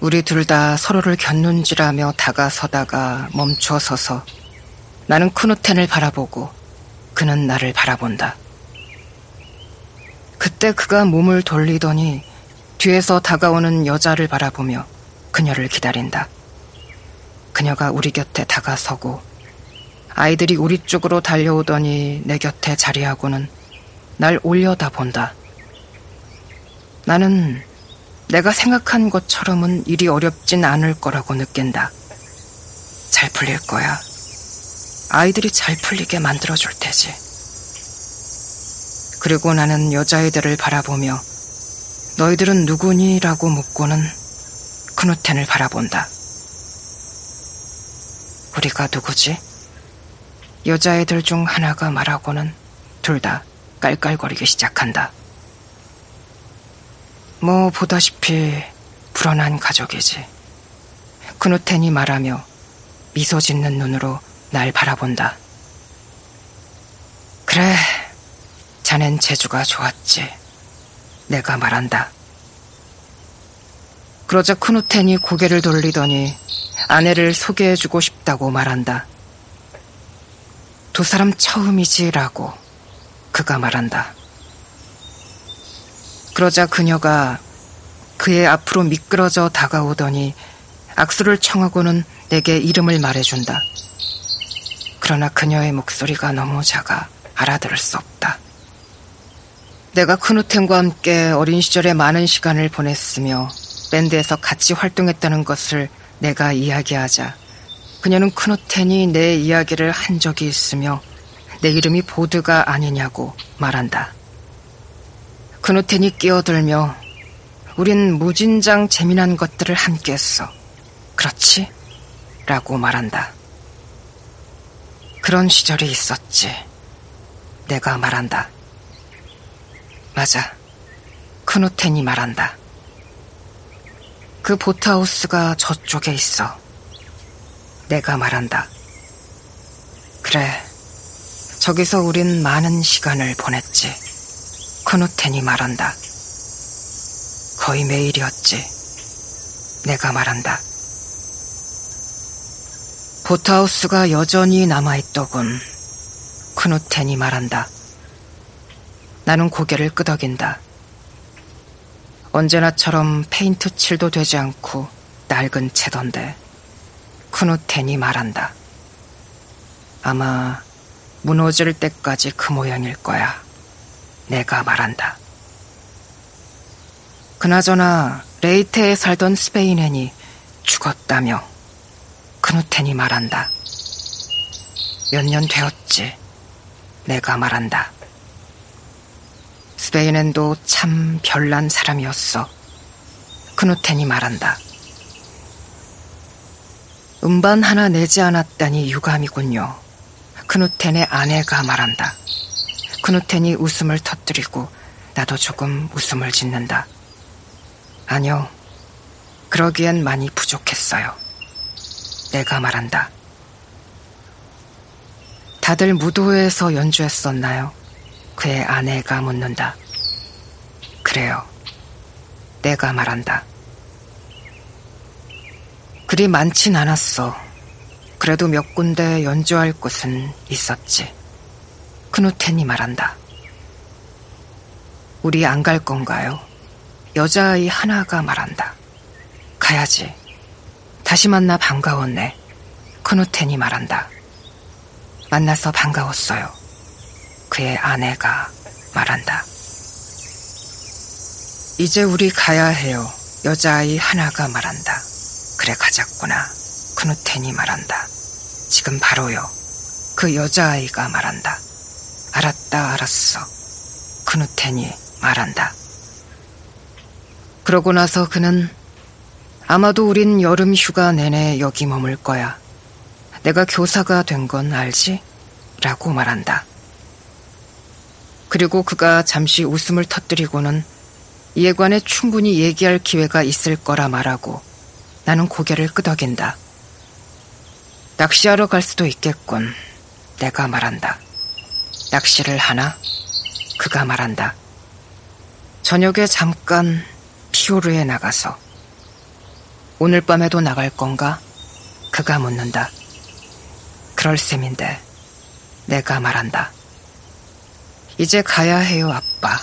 우리 둘 다 서로를 견눈질하며 다가서다가 멈춰서서 나는 크누텐을 바라보고 그는 나를 바라본다. 그때 그가 몸을 돌리더니 뒤에서 다가오는 여자를 바라보며 그녀를 기다린다. 그녀가 우리 곁에 다가서고 아이들이 우리 쪽으로 달려오더니 내 곁에 자리하고는 날 올려다 본다. 나는 내가 생각한 것처럼은 일이 어렵진 않을 거라고 느낀다. 잘 풀릴 거야. 아이들이 잘 풀리게 만들어줄 테지. 그리고 나는 여자애들을 바라보며 너희들은 누구니? 라고 묻고는 크누텐을 바라본다. 우리가 누구지? 여자애들 중 하나가 말하고는 둘 다 깔깔거리기 시작한다. 뭐 보다시피 불안한 가족이지. 크누텐이 말하며 미소 짓는 눈으로 날 바라본다. 그래, 자넨 재주가 좋았지. 내가 말한다. 그러자 크누텐이 고개를 돌리더니 아내를 소개해주고 싶다고 말한다. 두 사람 처음이지라고 그가 말한다. 그러자 그녀가 그의 앞으로 미끄러져 다가오더니 악수를 청하고는 내게 이름을 말해준다. 그러나 그녀의 목소리가 너무 작아 알아들을 수 없다. 내가 크누텐과 함께 어린 시절에 많은 시간을 보냈으며 밴드에서 같이 활동했다는 것을 내가 이야기하자 그녀는 크누텐이 내 이야기를 한 적이 있으며 내 이름이 보드가 아니냐고 말한다. 크누텐이 끼어들며 우린 무진장 재미난 것들을 함께 했어. 그렇지? 라고 말한다. 그런 시절이 있었지. 내가 말한다. 맞아. 크누텐이 말한다. 그 보트하우스가 저쪽에 있어. 내가 말한다. 그래. 저기서 우린 많은 시간을 보냈지. 크누텐이 말한다. 거의 매일이었지. 내가 말한다. 보트하우스가 여전히 남아있더군. 크누텐이 말한다. 나는 고개를 끄덕인다. 언제나처럼 페인트 칠도 되지 않고 낡은 채던데 크누텐이 말한다. 아마 무너질 때까지 그 모양일 거야. 내가 말한다. 그나저나 레이테에 살던 스페인인이 죽었다며 크누텐이 말한다. 몇 년 되었지. 내가 말한다. 스페인엔도 참 별난 사람이었어. 크누텐이 말한다. 음반 하나 내지 않았다니 유감이군요. 크누텐의 아내가 말한다. 크누텐이 웃음을 터뜨리고 나도 조금 웃음을 짓는다. 아니요. 그러기엔 많이 부족했어요. 내가 말한다. 다들 무도회에서 연주했었나요? 그의 아내가 묻는다. 그래요. 내가 말한다. 그리 많진 않았어. 그래도 몇 군데 연주할 곳은 있었지. 크누텐이 말한다. 우리 안 갈 건가요? 여자아이 하나가 말한다. 가야지. 다시 만나 반가웠네. 크누텐이 말한다. 만나서 반가웠어요. 그의 아내가 말한다. 이제 우리 가야 해요. 여자아이 하나가 말한다. 그래 가자꾸나. 크누텐이 말한다. 지금 바로요. 그 여자아이가 말한다. 알았다 알았어. 크누텐이 말한다. 그러고 나서 그는 아마도 우린 여름 휴가 내내 여기 머물 거야. 내가 교사가 된 건 알지? 라고 말한다. 그리고 그가 잠시 웃음을 터뜨리고는 이에 관해 충분히 얘기할 기회가 있을 거라 말하고 나는 고개를 끄덕인다. 낚시하러 갈 수도 있겠군. 내가 말한다. 낚시를 하나? 그가 말한다. 저녁에 잠깐 피오르에 나가서 오늘 밤에도 나갈 건가? 그가 묻는다. 그럴 셈인데 내가 말한다. 이제 가야 해요, 아빠.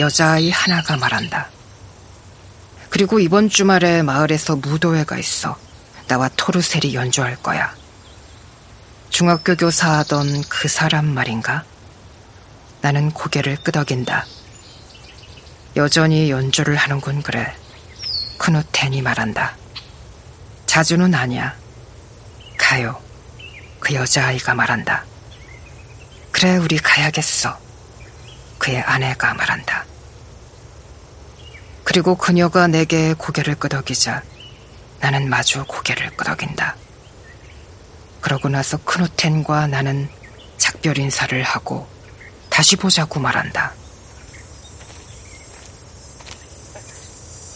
여자아이 하나가 말한다. 그리고 이번 주말에 마을에서 무도회가 있어. 나와 토르셀이 연주할 거야. 중학교 교사 하던 그 사람 말인가? 나는 고개를 끄덕인다. 여전히 연주를 하는군 그래. 크누텐이 말한다. 자주는 아니야. 가요. 그 여자아이가 말한다. 그래, 우리 가야겠어. 그의 아내가 말한다. 그리고 그녀가 내게 고개를 끄덕이자 나는 마주 고개를 끄덕인다. 그러고 나서 크누텐과 나는 작별 인사를 하고 다시 보자고 말한다.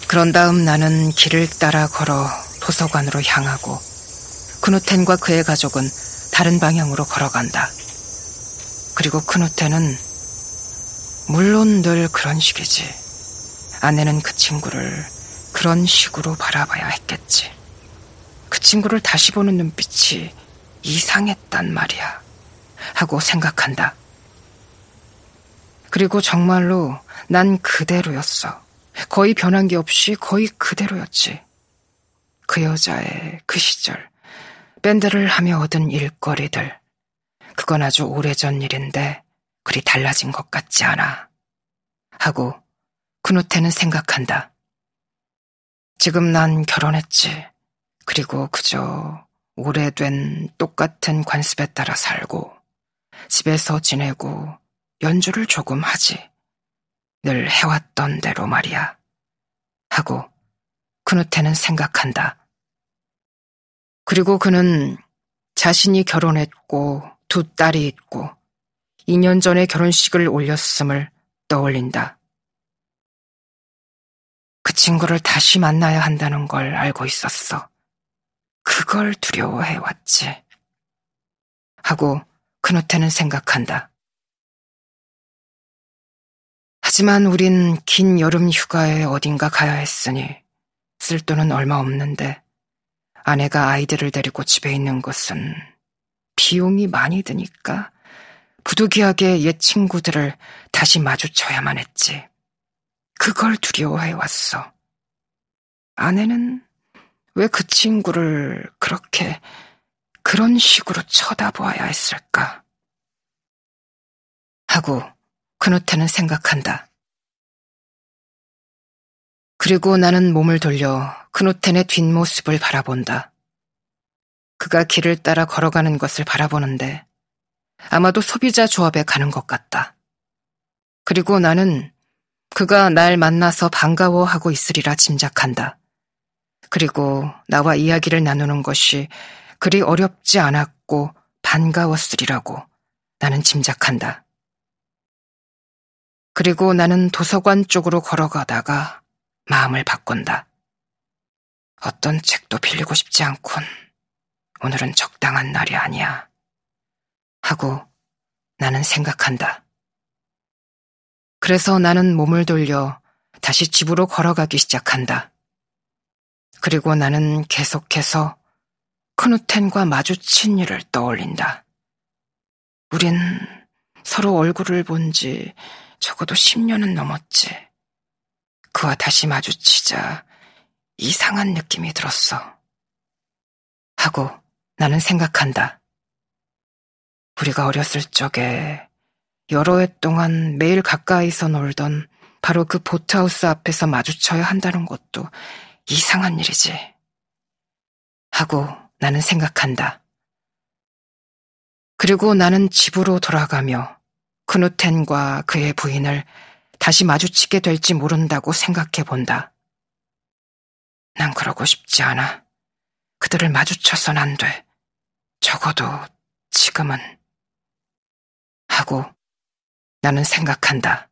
그런 다음 나는 길을 따라 걸어 도서관으로 향하고 크누텐과 그의 가족은 다른 방향으로 걸어간다. 그리고 크누텐은 물론 늘 그런 식이지. 아내는 그 친구를 그런 식으로 바라봐야 했겠지. 그 친구를 다시 보는 눈빛이 이상했단 말이야. 하고 생각한다. 그리고 정말로 난 그대로였어. 거의 변한 게 없이 거의 그대로였지. 그 여자의 그 시절, 밴드를 하며 얻은 일거리들. 그건 아주 오래전 일인데, 그리 달라진 것 같지 않아. 하고, 그노테는 생각한다. 지금 난 결혼했지. 그리고 그저 오래된 똑같은 관습에 따라 살고, 집에서 지내고, 연주를 조금 하지. 늘 해왔던 대로 말이야. 하고 그누테는 생각한다. 그리고 그는 자신이 결혼했고 두 딸이 있고 2년 전에 결혼식을 올렸음을 떠올린다. 그 친구를 다시 만나야 한다는 걸 알고 있었어. 그걸 두려워해 왔지. 하고 그누테는 생각한다. 하지만 우린 긴 여름 휴가에 어딘가 가야 했으니 쓸 돈은 얼마 없는데 아내가 아이들을 데리고 집에 있는 것은 비용이 많이 드니까 부득이하게 옛 친구들을 다시 마주쳐야만 했지. 그걸 두려워해 왔어. 아내는 왜 그 친구를 그렇게 그런 식으로 쳐다보아야 했을까? 하고 그누테는 생각한다. 그리고 나는 몸을 돌려 그누텐의 뒷모습을 바라본다. 그가 길을 따라 걸어가는 것을 바라보는데 아마도 소비자 조합에 가는 것 같다. 그리고 나는 그가 날 만나서 반가워하고 있으리라 짐작한다. 그리고 나와 이야기를 나누는 것이 그리 어렵지 않았고 반가웠으리라고 나는 짐작한다. 그리고 나는 도서관 쪽으로 걸어가다가 마음을 바꾼다. 어떤 책도 빌리고 싶지 않군. 오늘은 적당한 날이 아니야. 하고 나는 생각한다. 그래서 나는 몸을 돌려 다시 집으로 걸어가기 시작한다. 그리고 나는 계속해서 크누텐과 마주친 일을 떠올린다. 우린 서로 얼굴을 본지 적어도 10년은 넘었지. 그와 다시 마주치자 이상한 느낌이 들었어. 하고 나는 생각한다. 우리가 어렸을 적에 여러 해 동안 매일 가까이서 놀던 바로 그 보트하우스 앞에서 마주쳐야 한다는 것도 이상한 일이지. 하고 나는 생각한다. 그리고 나는 집으로 돌아가며 크누텐과 그의 부인을 다시 마주치게 될지 모른다고 생각해 본다. 난 그러고 싶지 않아. 그들을 마주쳐선 안 돼. 적어도 지금은. 하고 나는 생각한다.